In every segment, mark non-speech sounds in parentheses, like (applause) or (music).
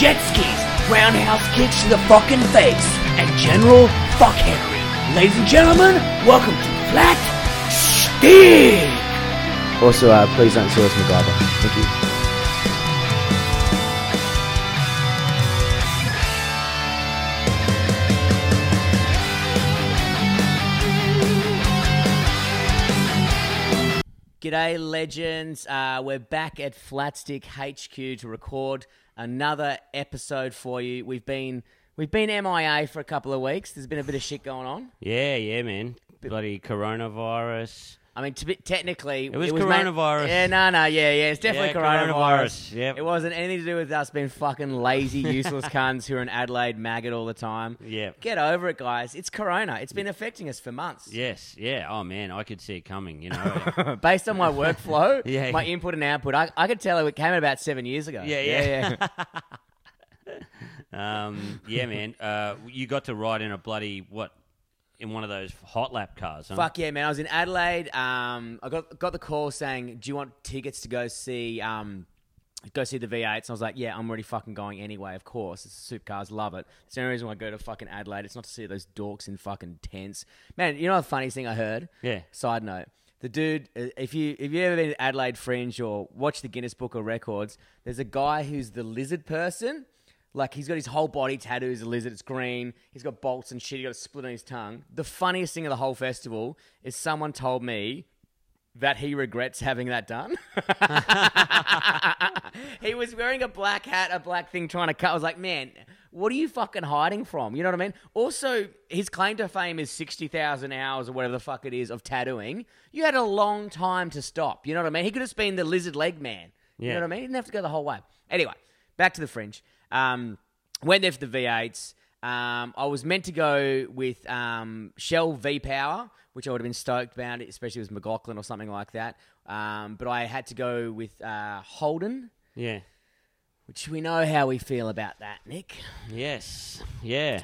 jet skis, roundhouse kicks to the fucking face, and general fuck Henry. Ladies and gentlemen, welcome to Flat Stick. Also, uh, please don't sue us, MacGyver. Thank you. G'day, legends. Uh, we're back at Flatstick HQ to record another episode for you. We've been we've been MIA for a couple of weeks. There's been a bit of shit going on. Yeah, yeah, man. Bloody coronavirus. I mean, to be, technically, It was ma- coronavirus. yeah, no, no, yeah, yeah. It's definitely Yeah, coronavirus. coronavirus, yep. It wasn't anything to do with us being fucking lazy, (laughs) useless cunts who are in Adelaide maggot all the time. Yep. Get over it, guys. It's corona. It's been affecting us for months. Yes, yeah. Oh man, I could see it coming. You know. (laughs) Based on my workflow, (laughs) Yeah. my input and output, I, I could tell it came about seven years ago. Yeah, yeah. yeah. um, yeah, man. Uh, you got to ride in a bloody what? In one of those hot lap cars. Huh? Fuck yeah, man! I was in Adelaide. Um, I got got the call saying, "Do you want tickets to go see um, go see the V8s?" And I was like, "Yeah, I'm already fucking going anyway. Of course, it's supercars, love it. It's the only reason why I go to fucking Adelaide. It's not to see those dorks in fucking tents, man. You know the funniest thing I heard? Yeah. Side note: the dude, uh, if you if you ever been to Adelaide Fringe or watch the Guinness Book of Records, there's a guy who's the lizard person. Like he's got his whole body tattooed as a lizard. It's green. He's got bolts and shit. He got a split on his tongue. The funniest thing of the whole festival is someone told me that he regrets having that done. (laughs) he was wearing a black hat, a black thing, trying to cut. I was like, man, what are you fucking hiding from? You know what I mean? Also, his claim to fame is 60,000 hours or whatever the fuck it is of tattooing. You had a long time to stop. You know what I mean? He could have just been the lizard leg man. You know what I mean? He didn't have to go the whole way. Anyway, back to the fringe. Um, went there for the V8s. Um, I was meant to go with um, Shell V Power, which I would have been stoked about, especially if it was McLaughlin or something like that. Um, but I had to go with uh, Holden, Yeah. which we know how we feel about that, Nick. Yes. Yeah.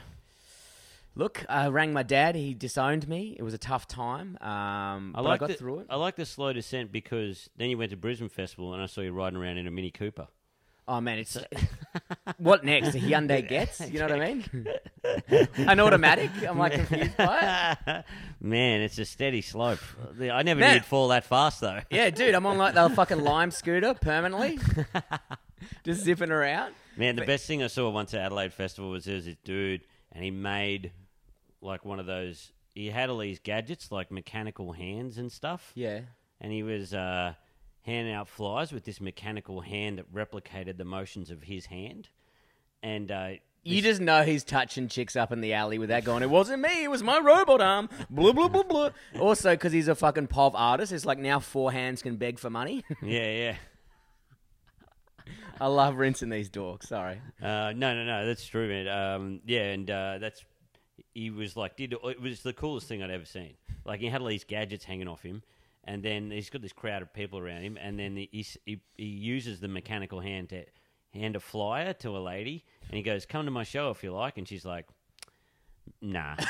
Look, I rang my dad. He disowned me. It was a tough time. Um, I but like I got the, through it. I like the slow descent because then you went to Brisbane Festival and I saw you riding around in a Mini Cooper. Oh man, it's (laughs) what next? A Hyundai (laughs) gets? You know what I mean? (laughs) An automatic? I'm like confused by it. Man, it's a steady slope. I never Man. knew it'd fall that fast though. Yeah, dude, I'm on like the fucking lime scooter permanently, just zipping around. Man, the best thing I saw once at Adelaide Festival was there was this dude, and he made like one of those. He had all these gadgets, like mechanical hands and stuff. Yeah. And he was uh, handing out flies with this mechanical hand that replicated the motions of his hand. And uh, You just know he's touching chicks up in the alley with that going, it wasn't me, it was my robot arm. Blah, blah, blah, blah. Also, because he's a fucking POV artist, it's like now four hands can beg for money. (laughs) yeah, yeah. I love rinsing these dorks, sorry. Uh, no, no, no, that's true, man. Um, yeah, and uh, that's he was like, did it was the coolest thing I'd ever seen. Like he had all these gadgets hanging off him, and then he's got this crowd of people around him, and then he he, he uses the mechanical hand to hand a flyer to a lady, and he goes, "Come to my show if you like," and she's like, "Nah." (laughs)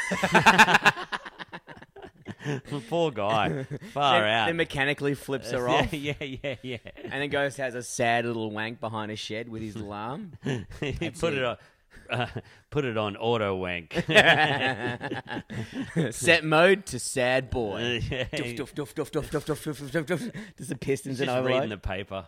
(laughs) Poor guy, far Then, out. then mechanically flips her (laughs) off. yeah, yeah, yeah, yeah. And then goes has a sad little wank behind a shed with his little arm. he put it on. Uh, put it on auto wank. Set mode to sad boy. Yeah. Doof, doof, doof, doof, doof, doof, doof, doof, doof. Just the pistons Just and reading the paper.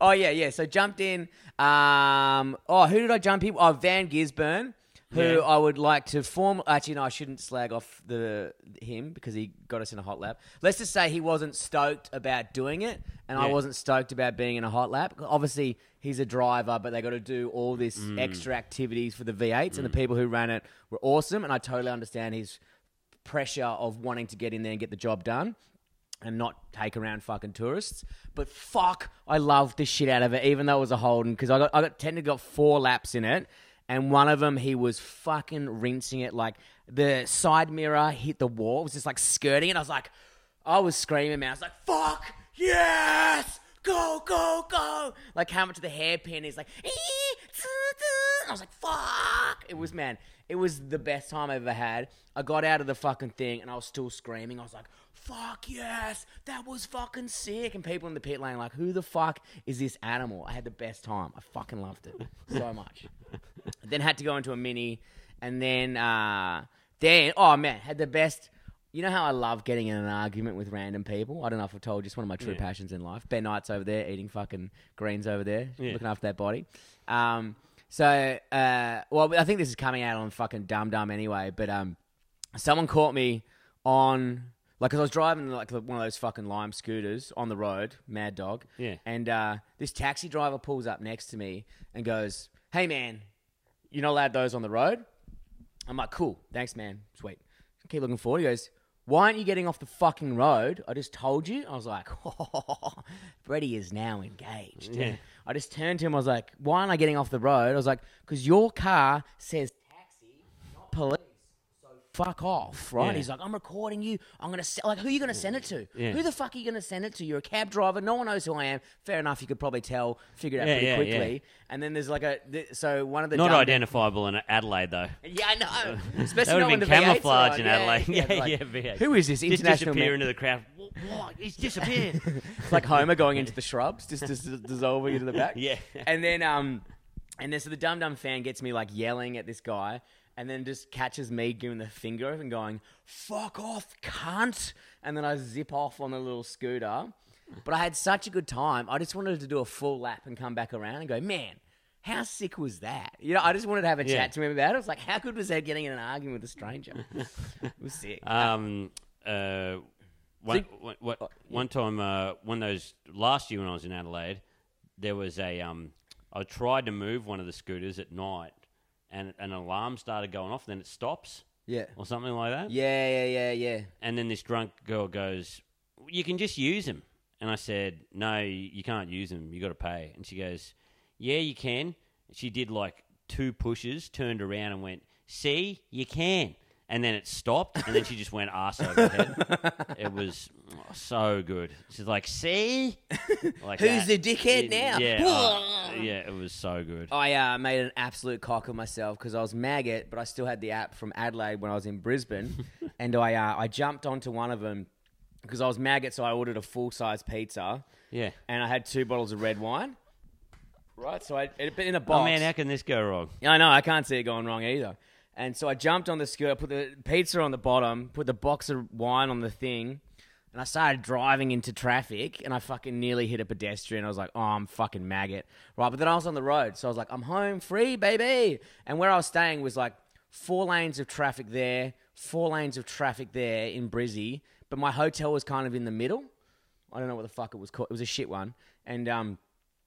Oh yeah, yeah. So jumped in. Um, oh, who did I jump in? Oh, Van Gisbergen, who Yeah. I would like to form. Actually, no, I shouldn't slag off the him because he got us in a hot lap. Let's just say he wasn't stoked about doing it, and I wasn't stoked about being in a hot lap. Obviously, he's a driver, but they got to do all this Mm. extra activities for the V8s, and the people who ran it were awesome, and I totally understand his pressure of wanting to get in there and get the job done and not take around fucking tourists. But fuck, I loved the shit out of it, even though it was a Holden, because I got I got technically got four laps in it, and one of them he was fucking rinsing it like the side mirror hit the wall, it was just like skirting it. I was like, I was screaming, man. I was like, fuck yes. Go, go, go! Like how much the hairpin is like. I was like, "Fuck!" It was man. It was the best time I ever had. I got out of the fucking thing and I was still screaming. I was like, fuck yes, that was fucking sick. And people in the pit lane like, who the fuck is this animal? I had the best time. I fucking loved it (laughs) so much. then had to go into a mini, and then uh, then oh man, had the best. You know how I love getting in an argument with random people? I don't know if I've told you, it's one of my true Yeah. passions in life. Ben Knight's over there eating fucking greens over there, Yeah. looking after that body. Um, so, uh, well, I think this is coming out on fucking Dumb Dumb anyway, but um, someone caught me on, like, 'cause I was driving like one of those fucking lime scooters on the road, mad dog. Yeah. And uh, this taxi driver pulls up next to me and goes, Hey, man, you're not allowed those on the road? I'm like, cool, thanks, man, sweet. Keep looking forward. He goes, why aren't you getting off the fucking road? I just told you. I was like, oh, (laughs) Freddie is now engaged. Yeah. (laughs) I just turned to him. I was like, why aren't I getting off the road? I was like, because your car says taxi, not police. Fuck off, right? Yeah. He's like, I'm recording you. I'm gonna se- like, who are you gonna send it to? Yeah. Who the fuck are you gonna send it to? You're a cab driver. No one knows who I am. Fair enough. You could probably tell, figure it out Yeah, pretty yeah, quickly. yeah. And then there's like a th- so one of the Not dumb- identifiable in Adelaide though. yeah, I know. (laughs) (laughs) That Especially would not when have the been V8s are camouflage on. in Adelaide. (laughs) Yeah, yeah, like, V8. Who is this Just international disappear man? into the crowd. What? He's disappeared. It's like Homer going into the shrubs, just, just dissolving into the back. Yeah. And then, um, and then so the Dum Dum fan gets me like yelling at this guy, and then just catches me giving the finger and going, "Fuck off, cunt!" And then I zip off on the little scooter. But I had such a good time. I just wanted to do a full lap and come back around and go, man. How sick was that? You know, I just wanted to have a Yeah. chat to him about it. I was like, how good was that getting in an argument with a stranger? it was sick. Um, uh, one, one, one- one time, uh, one of those last year when I was in Adelaide, there was a. Um, I tried to move one of the scooters at night, and an alarm started going off. Then it stops yeah. or something like that. Yeah, yeah, yeah, yeah. And then this drunk girl goes, "You can just use them." And I said, "No, you can't use them. You got to pay." And she goes, "Yeah, you can." She did like two pushes, turned around, and went, "See, you can." And then it stopped, and then she just went ass over head. (laughs) it was oh, so good. She's like, "See, (laughs) like Who's the dickhead Yeah, now? Yeah, oh, (laughs) yeah, it was so good. I uh, made an absolute cock of myself because I was maggot, but I still had the app from Adelaide when I was in Brisbane, and I uh, I jumped onto one of them because I was maggot, so I ordered a full size pizza, Yeah. and I had two bottles of red wine. Right, so I it, in a box. Oh man, how can this go wrong? Yeah, I know. I can't see it going wrong either. And so I jumped on the scooter, put the pizza on the bottom, put the box of wine on the thing, and I started driving into traffic, and I fucking nearly hit a pedestrian. I was like, oh, I'm fucking maggot. Right, but then I was on the road, so I was like, I'm home free, baby. And where I was staying was like four lanes of traffic there, four lanes of traffic there in Brizzy, but my hotel was kind of in the middle. I don't know what the fuck it was called. It was a shit one. And um,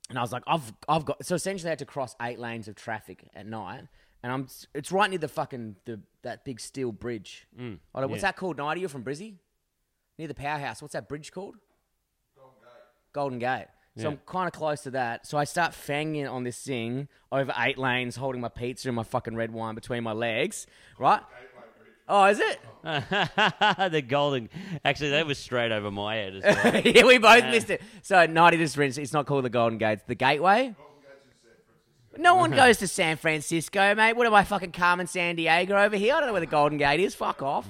and I was like, I've I've got so essentially I had to cross eight lanes of traffic at night, and I'm it's right near the fucking the that big steel bridge. Mm, I don't, what's yeah. that called? Nighty, you're from Brizzy, near the powerhouse. What's that bridge called? Golden Gate. Golden Gate. So Yeah. I'm kind of close to that. So I start fanging on this thing over eight lanes, holding my pizza and my fucking red wine between my legs. Right? Oh, is it? (laughs) the golden. Actually, that was straight over my head as well. (laughs) yeah, we both missed it. So Nighty just rinsed. It's not called the Golden Gate. It's the Gateway. No one goes to San Francisco, mate. What am I fucking Carmen Sandiego over here? I don't know where the Golden Gate is. Fuck off.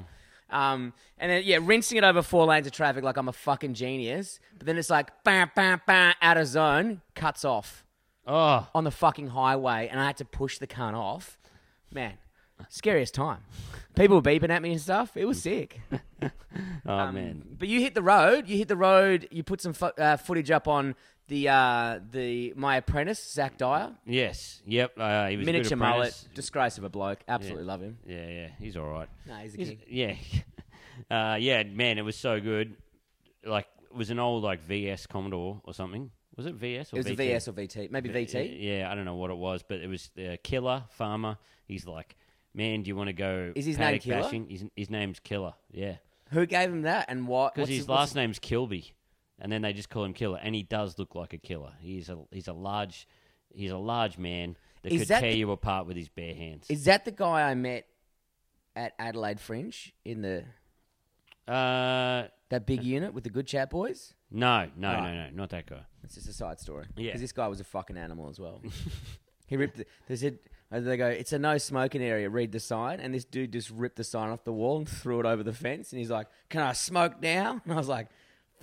Um, and then yeah, rinsing it over four lanes of traffic like I'm a fucking genius. But then it's like bam, bam, bam, out of zone, cuts off oh, on the fucking highway, and I had to push the cunt off. Man, scariest time. People were beeping at me and stuff. It was sick. (laughs) oh Um, man. But you hit the road. You hit the road. You put some fo- uh, footage up on the uh, the My Apprentice, Zach Dyer, Yes. Yep. Uh, he was miniature mullet, disgrace of a bloke. Absolutely love him. Yeah, yeah. He's all right. No, he's a He's- king. yeah. (laughs) Uh, yeah, man, it was so good. Like, it was an old, like, VS Commodore or something. Was it VS or It was a VT? VS or VT, maybe VT. Yeah, I don't know what it was, but it was the Killer Farmer. He's like, man, do you want to go Is his name Killer? bashing? His, his name's Killer, yeah. Who gave him that and what? Because his last name's Kilby, and then they just call him Killer, and he does look like a killer. He's a he's a large he's a large man that Is could that tear the- you apart with his bare hands. Is that the guy I met at Adelaide Fringe in the uh, that big unit with the good chat boys? no, no, no, no, not that guy. It's just a side story. Yeah. Because this guy was a fucking animal as well. (laughs) he ripped. The, they said And they go, it's a no smoking area. Read the sign. And this dude just ripped the sign off the wall and (laughs) threw it over the fence. And he's like, "Can I smoke now?" (laughs) And I was like,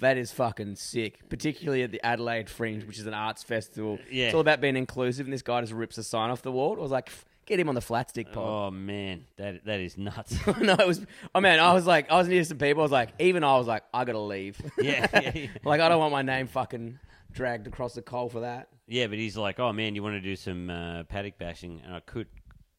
"That is fucking sick." Particularly at the Adelaide Fringe, which is an arts festival. Yeah. It's all about being inclusive. And this guy just rips a sign off the wall. I was like, "Get him on the flat stick pod." Oh man, that that is nuts. (laughs) no, it was. Oh man, I was like, I was near some people. I was like, even I was like, I gotta leave. (laughs) yeah, yeah, yeah. (laughs) like, I don't want my name fucking dragged across the coal for that. Yeah, but he's like, "Oh man, you want to do some uh, paddock bashing?" And I could,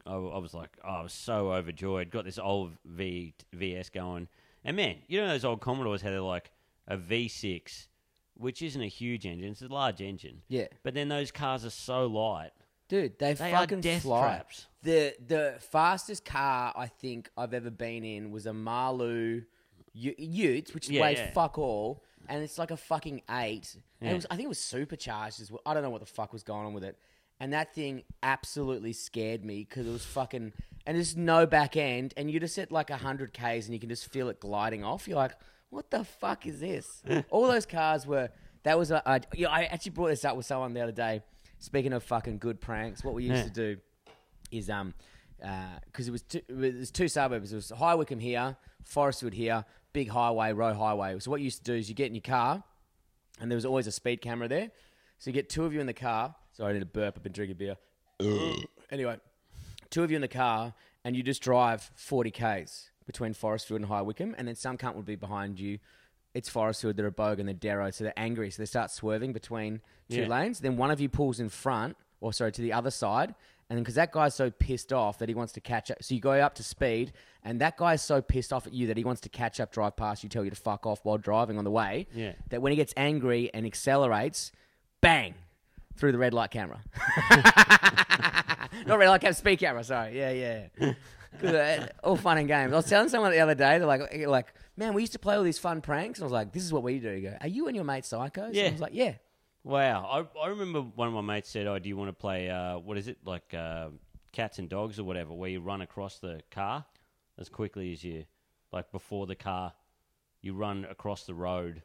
I, I was like, oh, I was so overjoyed. Got this old V VS going, and man, you know those old Commodores had like a V6, which isn't a huge engine; it's a large engine. Yeah. But then those cars are so light. Dude, they, They are fucking death fly. traps. The the fastest car I think I've ever been in was a Maloo U- Ute, which Yeah, weighs yeah. fuck all, and it's like a fucking eight. And Yeah. it was, I think it was supercharged as well. I don't know what the fuck was going on with it. And that thing absolutely scared me because it was fucking and there's no back end, and you just at like hundred k's and you can just feel it gliding off. You're like, what the fuck is this? all those cars were. That was a. I, yeah, I actually brought this up with someone the other day. Speaking of fucking good pranks, what we used Yeah. to do is um uh, because it was two, it was two suburbs. It was High Wycombe here, Forestwood here, big highway, road highway. So what you used to do is you get in your car, and there was always a speed camera there. So you get two of you in the car. Sorry, I need a burp. I've been drinking beer. anyway, two of you in the car, and you just drive 40 k's between Forestwood and High Wycombe, and then some cunt would be behind you. It's Forestwood, they're a bogue, and they're Darrow, so they're angry. So they start swerving between two Yeah. lanes. Then one of you pulls in front, or sorry, to the other side. And then because that guy's so pissed off that he wants to catch up, so you go up to speed, and that guy's so pissed off at you that he wants to catch up, drive past you, tell you to fuck off while driving on the way. Yeah. That when he gets angry and accelerates, bang, through the red light camera. (laughs) Not red light camera, speed camera. Sorry. Yeah, yeah. Good, all fun and games. I was telling someone the other day, they're like, like, man, we used to play all these fun pranks. And I was like, this is what we do. You go, are you and your mate psychos? And Yeah. I was like, yeah. Wow, I, I remember one of my mates said, "Oh, do you want to play? Uh, what is it like, uh, cats and dogs or whatever, where you run across the car as quickly as you, like before the car, you run across the road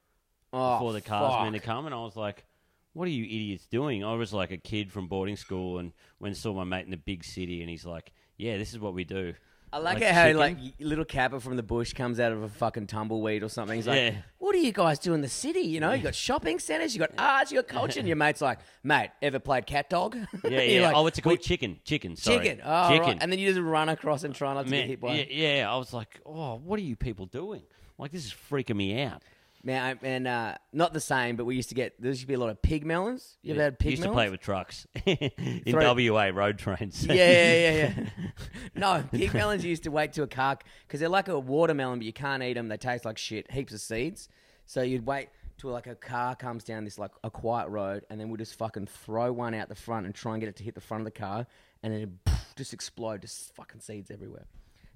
Oh, before the car's fuck. meant to come." And I was like, "What are you idiots doing?" I was like a kid from boarding school, and when saw my mate in the big city, and he's like, "Yeah, this is what we do." I like, it how chicken? like little Kappa from the bush comes out of a fucking tumbleweed or something. He's like, Yeah. "What do you guys do in the city? You know, you got shopping centers, you got arts, you got culture." And your (laughs) mate's like, "Mate, ever played cat dog?" Yeah, (laughs) You're yeah. like, oh, it's called "We- chicken. Chicken. Sorry. chicken. Oh, chicken. right. And then you just run across and try not to Man, get hit by. yeah, yeah, I was like, "Oh, what are you people doing? Like, this is freaking me out." Man, I- and uh, not the same, but we used to get there used to be a lot of pig melons. You ever had pig used melons? to play with trucks (laughs) in (laughs) Throw- WA road trains. yeah, yeah, yeah, yeah. (laughs) no, pig melons you used to wait to a car because they're like a watermelon, but you can't eat them. They taste like shit, heaps of seeds. So you'd wait till like a car comes down this like a quiet road, and then we'll just fucking throw one out the front and try and get it to hit the front of the car, and then it just explode, just fucking seeds everywhere.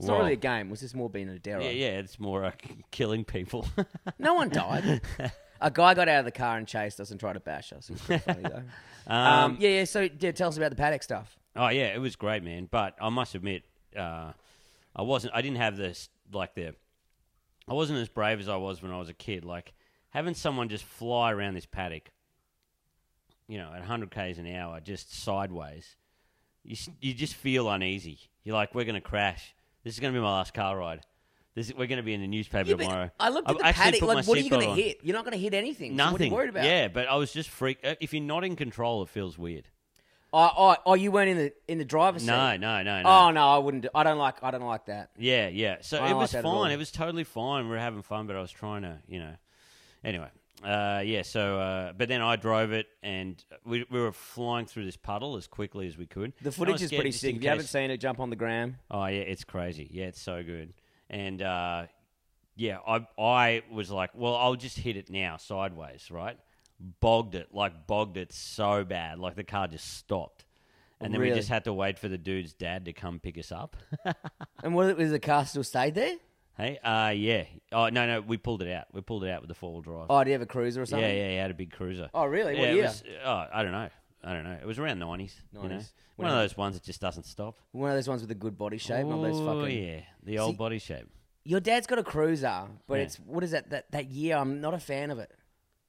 It's not really a game. Was this more being a dero. yeah, yeah, it's more uh, killing people. (laughs) No one died. (laughs) a guy got out of the car and chased us and tried to bash us. It was pretty funny though. (laughs) Um, yeah, yeah. So yeah, tell us about the paddock stuff. oh yeah, it was great, man. But I must admit, uh, I wasn't. I didn't have this like the. I wasn't as brave as I was when I was a kid. Like having someone just fly around this paddock, you know, at 100 k's an hour, just sideways. You s- you just feel uneasy. You're like, we're gonna crash. This is gonna be my last car ride. This is, we're gonna be in the newspaper Yeah, but tomorrow. I looked at I've the actually paddock. put my Like, what are you going seatbelt to on. hit? You're not going to hit anything. So what are Nothing. you worried about? Yeah, but I was just freaked. uh, If you're not in control, it feels weird. Oh, oh, oh, you weren't in the in the driver's seat. No, no, no, no. Oh no, I wouldn't. Do, I don't like. I don't like that. Yeah, yeah. So I it don't like was that at all. fine. It was totally fine. We were having fun, but I was trying to, you know. Anyway, uh, yeah. So, uh, but then I drove it, and we, we were flying through this puddle as quickly as we could. The footage is pretty sick. If you haven't seen it, jump on the gram. Oh yeah, it's crazy. Yeah, it's so good. And uh, yeah, I I was like, well, I'll just hit it now sideways, right? Bogged it, like bogged it so bad, like the car just stopped. And then we just had to wait for the dude's dad to come pick us up. (laughs) And what was the car still stayed there? Hey, uh, yeah. Oh no, no, we pulled it out. We pulled it out with the four wheel drive. Oh, do you have a cruiser or something? yeah, yeah, he had a big cruiser. Oh, really? yeah, What it year? was- oh, I don't know. I don't know. It was around nineties. You know, 90s. one of those ones that just doesn't stop. One of those ones with a good body shape. not those oh fucking. yeah, the old See- body shape. Your dad's got a cruiser, but Yeah. it's what is that? That that year, I'm not a fan of it.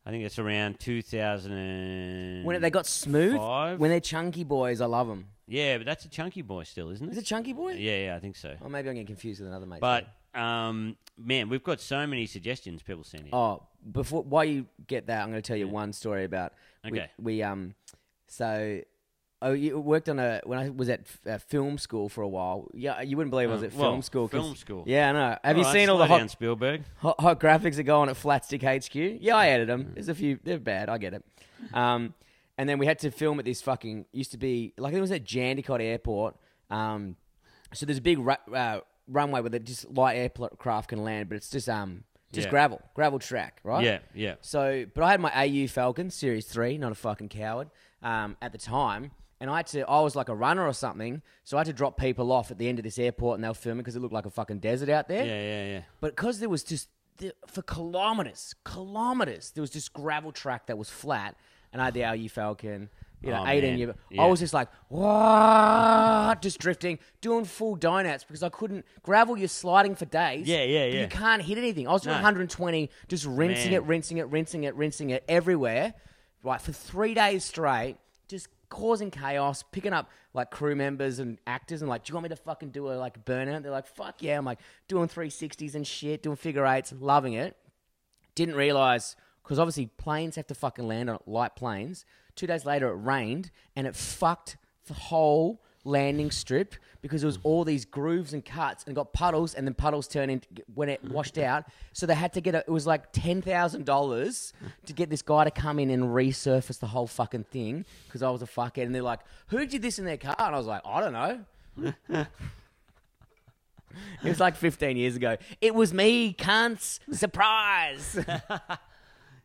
I think it's around 2000. And When they got smooth, Five? when they're chunky boys, I love them. yeah, but that's a chunky boy still, isn't it? Is it chunky boy? Yeah, yeah, I think so. Or maybe I'm getting confused with another mate. But um, man, we've got so many suggestions people send in. Oh, before while you get that, I'm going to tell you one story about. We, Okay. we um, so. Oh, you worked on a when I was at uh, film school for a while. Yeah, you wouldn't believe I was Oh, at well, film school. 'cause- film school. Yeah, I know. Have you All right, seen all the hot, down, Spielberg? hot, hot graphics that go on at Flatstick HQ? Yeah, I edit them. There's a few. They're bad. I get it. Um, and then we had to film at this fucking used to be like it was at Jandakot Airport. Um, so there's a big ru- uh, runway where the just light aircraft can land, but it's just um just Yeah. gravel, gravel track, right? Yeah, yeah. So, but I had my AU Falcon Series Three, not a fucking coward, um, at the time, and I had to. I was like a runner or something, so I had to drop people off at the end of this airport, and they were filming because it looked like a fucking desert out there. Yeah, yeah, yeah. But because there was just the- for kilometers, kilometers, there was just gravel track that was flat, and I had the AU Falcon. You know, Oh, 18 man. year. Yeah. I was just like, what? Just drifting, doing full donuts because I couldn't gravel. You're sliding for days. Yeah, yeah, but yeah. You can't hit anything. I was doing No. 120, just rinsing Man. it, rinsing it, rinsing it, rinsing it everywhere, right for three days straight, just causing chaos, picking up like crew members and actors and like, do you want me to fucking do a like burnout? They're like, fuck yeah. I'm like doing 360s and shit, doing figure eights, loving it. Didn't realize because obviously planes have to fucking land on light planes. Two days later, it rained and it fucked the whole landing strip because there was all these grooves and cuts and got puddles and then puddles turned into when it washed out. So they had to get a, it was like ten thousand dollars to get this guy to come in and resurface the whole fucking thing because I was a fuckhead and they're like, who did this in their car? And I was like, I don't know. (laughs) It was like 15 years ago. It was me, cunts. Surprise. (laughs)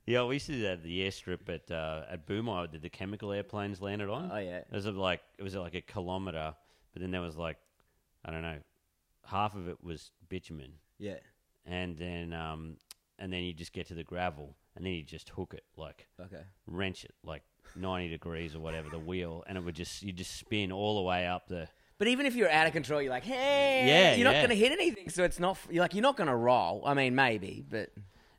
Yeah, we used to do that at the airstrip at uh, at Boomai that the chemical airplanes landed on. Oh, yeah. it was like it was like a kilometer, but then there was like I don't know, half of it was bitumen, yeah. and then um, and then you just get to the gravel, and then you just hook it like Okay. wrench it like ninety degrees or whatever the wheel, and it would just you just spin all the way up the. But even if you're out of control, you're like, hey, Yeah, you're not yeah. going to hit anything. So it's not, you're like, you're not going to roll. I mean, maybe, but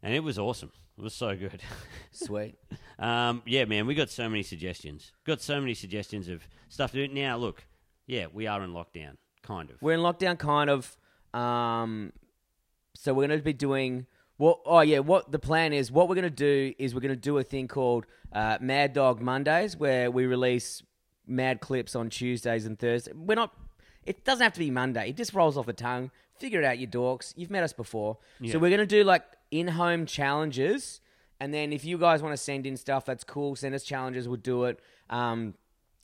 And it was awesome. It was so good. (laughs) sweet. Um, yeah, man, we got so many suggestions. Got so many suggestions of stuff to do. Now, look, yeah, we are in lockdown, kind of. We're in lockdown, kind of. Um, so we're going to be doing what? Oh yeah, what the plan is? What we're going to do is we're going to do a thing called uh, Mad Dog Mondays, where we release mad clips on Tuesdays and Thursdays. We're not. It doesn't have to be Monday. It just rolls off the tongue. Figure it out, you dorks. You've met us before. So we're going to do like in-home challenges, and then if you guys want to send in stuff, that's cool. Send us challenges. We'll do it. Um,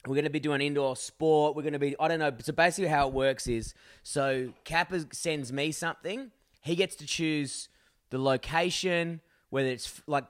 we're going to be doing indoor sport. We're going to be, I don't know. So basically, how it works is so Kappa sends me something. He gets to choose the location, whether it's like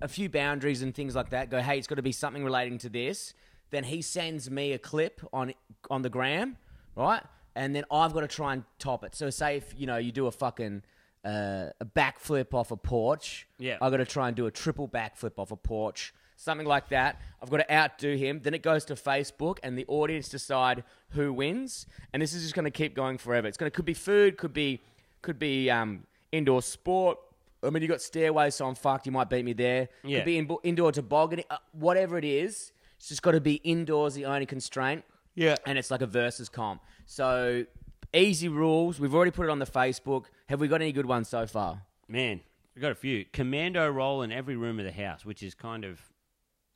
a few boundaries and things like that. Go, hey, it's got to be something relating to this. Then he sends me a clip on on the gram, right? And then I've got to try and top it. So say if you know you do a fucking uh, a backflip off a porch, Yeah. I've got to try and do a triple backflip off a porch, something like that. I've got to outdo him. Then it goes to Facebook, and the audience decide who wins. And this is just going to keep going forever. It's going to could be food, could be could be um, indoor sport. I mean, you got stairways, so I'm fucked. You might beat me there. Yeah. Could be in, indoor tobogganing, uh, whatever it is. It's just got to be indoors. The only constraint. Yeah. And it's like a versus comp. So easy rules. We've already put it on the Facebook. Have we got any good ones so far? Man, we got a few. Commando roll in every room of the house, which is kind of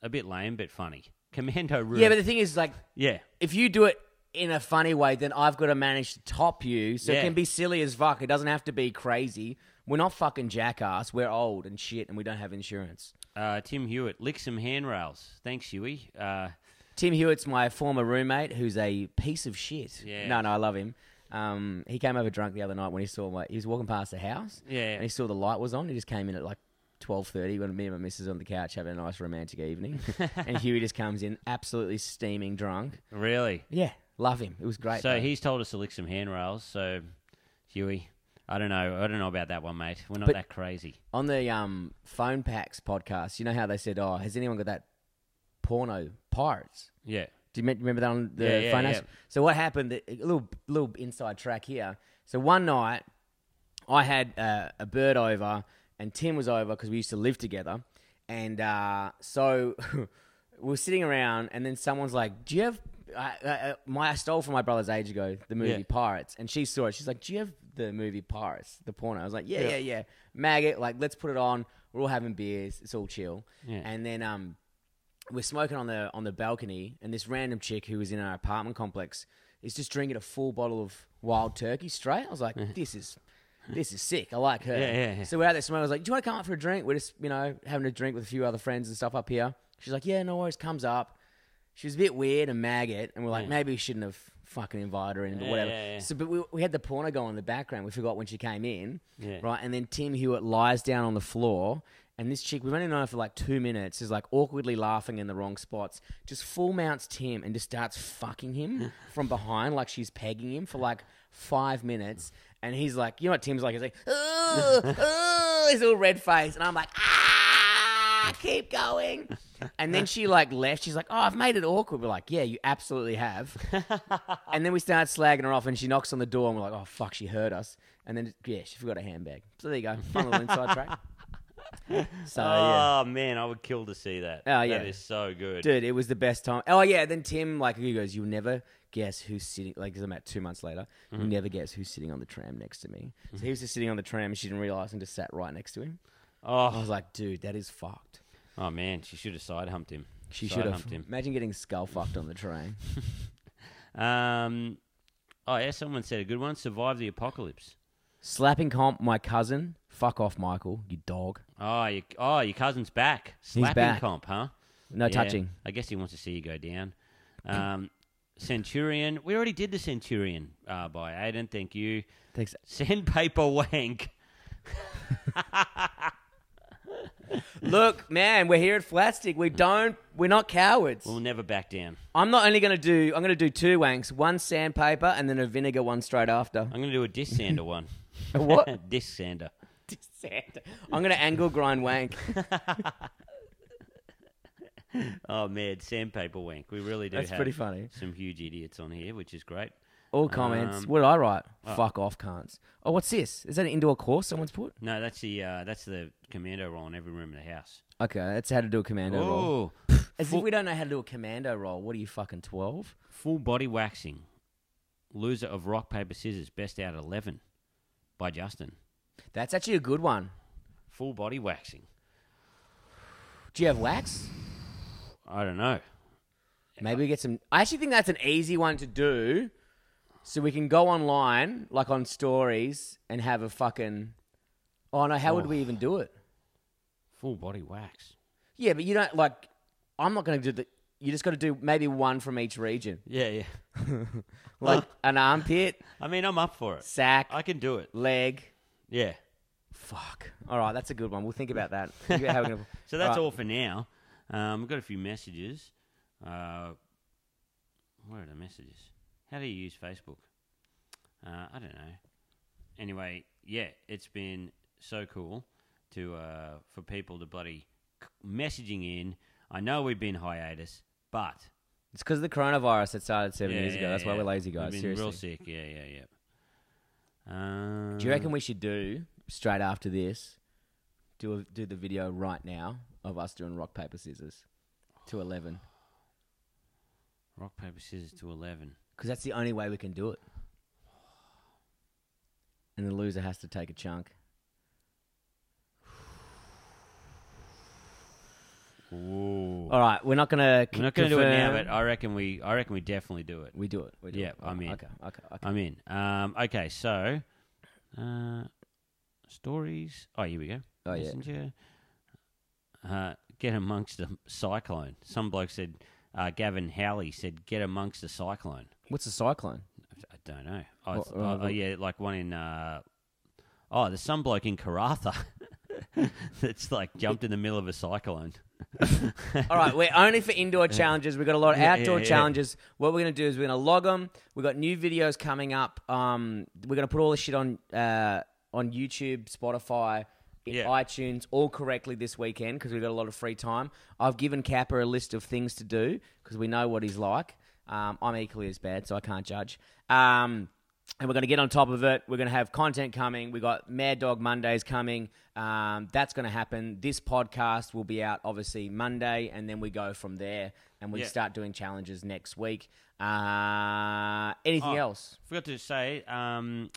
a bit lame but funny. Commando room. Yeah, but the thing is, like, yeah. if you do it in a funny way, then I've got to manage to top you. So Yeah. it can be silly as fuck. It doesn't have to be crazy. We're not fucking jackass. We're old and shit, and we don't have insurance. Uh, Tim Hewitt, lick some handrails. Thanks, Huey. Uh, Tim Hewitt's my former roommate, who's a piece of shit. Yeah. No, no, I love him. Um, he came over drunk the other night when he saw my. He was walking past the house. Yeah. And he saw the light was on. He just came in at like twelve thirty when me and my missus on the couch having a nice romantic evening, (laughs) and Huey just comes in absolutely steaming drunk. really? Yeah, love him. It was great. So though. he's told us to lick some handrails. So, Huey, I don't know. I don't know about that one, mate. We're not But- that crazy. on the um phone packs podcast. You know how they said, "Oh, has anyone got that porno pirates?" Yeah. Do you remember that on the Yeah, yeah, phone? yeah. So what happened? A little little inside track here. So one night, I had uh, a bird over, and Tim was over because we used to live together. And uh, so (laughs) we are sitting around, and then someone's like, "Do you have?" I, I, I- my I stole from my brother's age ago the movie. Pirates, and she saw it. She's like, "Do you have the movie Pirates, the porno?" I was like, "Yeah, yeah, Yeah. yeah." Maggot, like, let's put it on. We're all having beers. It's all chill. And then um, we're smoking on the on the balcony, and this random chick who was in our apartment complex is just drinking a full bottle of wild turkey straight. I was like, "This is." This is sick. I like her. Yeah, yeah, yeah. So we're out there smoking. I was like, "Do you want to come up for a drink?" We're just, you know, having a drink with a few other friends and stuff up here. She's like, "Yeah, no worries." Comes up. She was a bit weird and maggot, and we're like, maybe we shouldn't have fucking invited her in, but whatever. So, but we, we had the porno go on in the background. We forgot when she came in, Yeah. right? And then Tim Hewitt lies down on the floor, and this chick, we've only known her for like two minutes, is like awkwardly laughing in the wrong spots. Just full mounts Tim and just starts fucking him (laughs) from behind, like she's pegging him for like five minutes. And he's like, you know what Tim's like? He's like, oh, oh, he's all red faced, and I'm like, ah, keep going. And then she like left. She's like, "Oh, I've made it awkward." We're like, "Yeah, you absolutely have." (laughs) and then we start slagging her off, and she knocks on the door, and we're like, "Oh fuck, she heard us." And then yeah, she forgot her handbag. So there you go, fun little inside track. (laughs) So yeah, Oh man, I would kill to see that. Oh, yeah. that is so good. dude, it was the best time. Oh yeah, then Tim like he goes, "You'll never guess who's sitting." Like, I'm at two months later, you'll never guess who's sitting on the tram next to me. So he was just sitting on the tram, and she didn't realize, and just sat right next to him. Oh I Oh, was like, "Dude, that is fucked." oh man, she should have side humped him. She Side should have. humped him. Imagine getting skull fucked on the train. (laughs) Um, oh yeah, someone said a good one. Survive the apocalypse. Slapping comp my cousin. Fuck off, Michael. You dog. Oh, you, oh, your cousin's back. Slapping back. comp, huh? No Yeah, touching. I guess he wants to see you go down. Um, Centurion. We already did the Centurion uh, by Aiden. Thank you. Thanks. Sandpaper wank. Look, man, we're here at Flatstick. We don't. We're not cowards. We'll never back down. I'm not only going to do. I'm going to do two wanks. One sandpaper and then a vinegar one straight after. I'm going to do a disc sander one. A what? (laughs) disc sander. Sand. I'm going to angle grind wank. (laughs) Oh man, sandpaper wank. We really do That's have pretty funny. some huge idiots on here, which is great. All comments. Um, what did I write? Fuck off, cunts. Oh, what's this? Is that an indoor course someone's put? No, that's the uh, that's the commando roll in every room in the house. Okay, that's how to do a commando roll. Oh, As if we don't know how to do a commando roll. What are you fucking twelve? full body waxing. Loser of rock paper scissors, best out of eleven, by Justin. That's actually a good one. Full body waxing. Do you have wax? I don't know. Maybe we get some. I actually think that's an easy one to do, so we can go online, like on stories, and have a fucking. Oh no! How would we even do it? Full body wax. Yeah, but you don't like. I'm not going to do the. You just got to do maybe one from each region, Yeah, yeah. (laughs) like an armpit, I mean, I'm up for it. sack, I can do it. leg. Yeah. Fuck. All right, that's a good one. We'll think about that. Think about how we're gonna- So that's Right. all for now. Um, we've got a few messages. Uh, where are the messages? How do you use Facebook? Uh, I don't know. Anyway, yeah, it's been so cool to uh, for people to bloody c- messaging in. I know we've been hiatus, but It's because of the coronavirus that started seven yeah, years ago. yeah, That's why yeah. we're lazy, guys. We've been Seriously. real sick. Yeah, yeah, yeah. Um, Do you reckon we should do straight after this? Do a, do the video right now of us doing rock paper scissors to eleven rock paper scissors to eleven? because that's the only way we can do it. And the loser has to take a chunk. Ooh. All right, we're not gonna. We're not going to do it now, confirm- but I reckon we. I reckon we definitely do it. we do it. We do Yeah, it. I'm in. Okay, okay, okay. I'm in. Um, okay, so uh, stories. Oh, here we go. Oh, yeah. Messenger. Uh, get amongst the cyclone. Some bloke said. Uh, Gavin Howley said, "Get amongst the cyclone." What's a cyclone? I don't know. Oh, What- uh, oh, oh, yeah, like one in. Uh, oh, there's some bloke in Karratha (laughs) that's like jumped in the middle of a cyclone. (laughs) All right, we're only for indoor challenges. We've got a lot of Yeah, outdoor yeah, challenges. What we're going to do is we're going to log them. We've got new videos coming up. Um, we're going to put all this shit on uh, on YouTube, Spotify, Yeah. iTunes, all correctly this weekend because we've got a lot of free time. I've given Capper a list of things to do because we know what he's like. Um, I'm equally as bad, so I can't judge. Um, and we're going to get on top of it. We're going to have content coming. We got Mad Dog Mondays coming. Um, that's going to happen. This podcast will be out obviously Monday, and then we go from there, and we Yeah. start doing challenges next week. Uh, anything Oh, else? Forgot to say, um,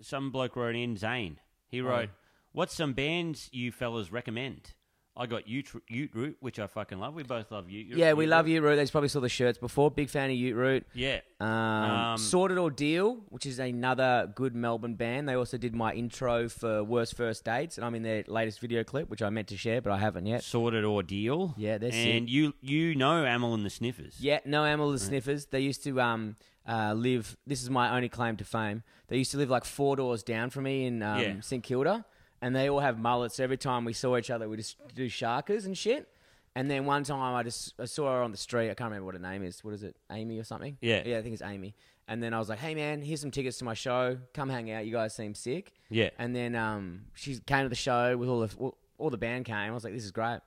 some bloke wrote in Zane. He wrote, "What's some bands you fellas recommend?" I got Ute, Ute Root, which I fucking love. We both love Ute. Yeah, we love Root. Ute Root. They probably saw the shirts before. Big fan of Ute Root. Yeah, Um, Um, Sorted Ordeal, which is another good Melbourne band. They also did my intro for Worst First Dates, and I'm in their latest video clip, which I meant to share, but I haven't yet. sorted ordeal. Yeah, they're and sick. you you know Amyl and the Sniffers. Yeah, no Amyl and the Sniffers. They used to um, uh, live. This is my only claim to fame. They used to live like four doors down from me in um, Yeah. St Kilda, and they all have mullets. Every time we saw each other, we just do sharkers and shit. And then one time I just I saw her on the street. I can't remember what her name is. What is it? Amy or something? Yeah. yeah, I think it's Amy. And then I was like, "Hey man, here's some tickets to my show. Come hang out. You guys seem sick." Yeah. And then um, she came to the show with all the all, all the band came. I was like, "This is great."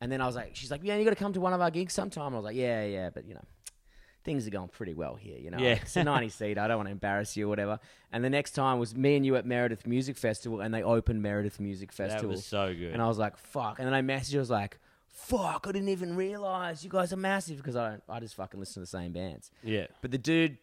And then I was like, "She's like, yeah, you got to come to one of our gigs sometime." I was like, "Yeah, yeah, but you know, things are going pretty well here. You know, Yeah. it's a ninety (laughs) seat. I don't want to embarrass you or whatever." And the next time was me and you at Meredith Music Festival, and they opened Meredith Music that Festival. was so good. And I was like, "Fuck!" And then I messaged. I was like, "Fuck! I didn't even realize you guys are massive because I don't. I just fucking listen to the same bands." yeah, But the dude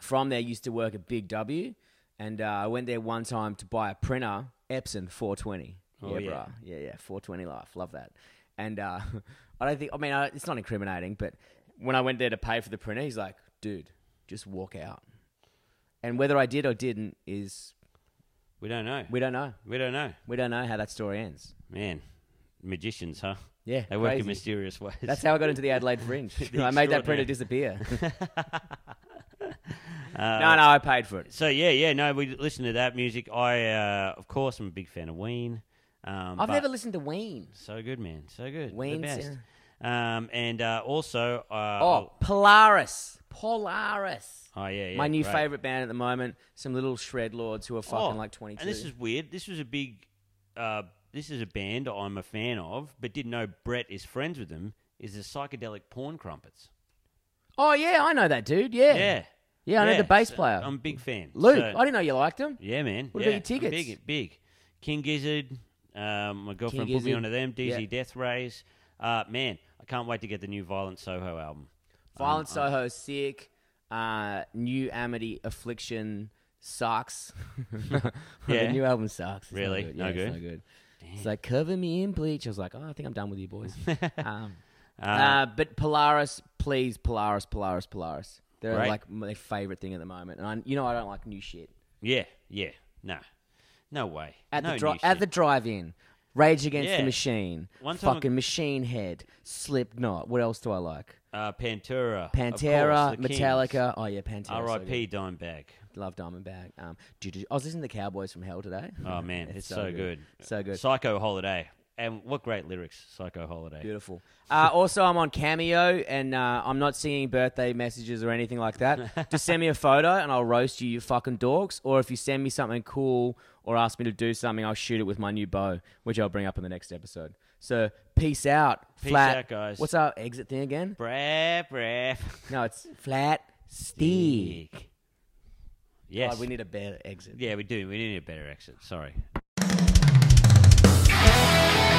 from there used to work at Big W, and uh, I went there one time to buy a printer, Epson 420. Oh, yeah, yeah. bruh. Yeah, yeah, 420 life. Love that. And uh, (laughs) I don't think, I mean, I, it's not incriminating, but when I went there to pay for the printer, he's like, dude, just walk out. And whether I did or didn't is, we don't know. we don't know. We don't know. We don't know how that story ends. Man, magicians, huh? Yeah, They work in mysterious ways. That's how I got into the Adelaide (laughs) Fringe. I made that printer disappear. Uh, (laughs) (laughs) no, no, I paid for it. So yeah, yeah, no, we listen to that music. I, uh, of course, I'm a big fan of Ween. Um, I've never listened to Ween. So good, man. So good. The Ween's, best. Um, and uh, also, uh, Oh, Polaris. Polaris. oh yeah, yeah, My new great. favorite band at the moment. Some little shred lords who are fucking Oh, like twenty. And this is weird. This was a big. Uh, this is a band I'm a fan of, but didn't know Brett is friends with them. Is the psychedelic porn crumpets? oh, yeah, I know that dude. Yeah. Yeah, Yeah, I know the bass so player. I'm a big fan. Luke, So- I didn't know you liked him. yeah, man. What yeah, about your I'm tickets? Big, big. King Gizzard. Um, my girlfriend King put me Gizzard. onto them. DZ Yeah. Death Rays. Uh, man, I can't wait to get the new Violent Soho album. Violent Um, Soho, sick. Uh, new Amity Affliction sucks. (laughs) Yeah. the new album sucks. It's not Really? good. No Yeah, it's good? not good. It's like cover me in bleach. I was like, oh, I think I'm done with you boys. (laughs) um, Uh, uh, but Polaris, please, Polaris, Polaris, Polaris. They're Great. like my favorite thing at the moment, and I, you know I don't like new shit. yeah, yeah. No, no way. At no the dri- at the drive-in, Rage Against Yeah. the Machine, One time- fucking Machine Head, Slipknot. What else do I like? uh, Pantera, of Pantera, course, the Kings. Metallica. Oh yeah, Pantera. so R.I.P. good. Dimebag. Love Dimebag. Um, do, do, I was listening to Cowboys from Hell today. Oh man, (laughs) it's, so, good. So good. Psycho Holiday, and what great lyrics, Psycho Holiday. Beautiful. Uh, also, I'm on Cameo, and uh, I'm not seeing birthday messages or anything like that. (laughs) Just send me a photo, and I'll roast you, you fucking dorks. Or if you send me something cool or ask me to do something, I'll shoot it with my new bow, which I'll bring up in the next episode. So, peace out. Peace flat. out, guys. What's our exit thing again? Brap, brap. No, it's (laughs) flat stick. Yes. God, we need a better exit. yeah, we do. We need a better exit. Sorry. Yeah.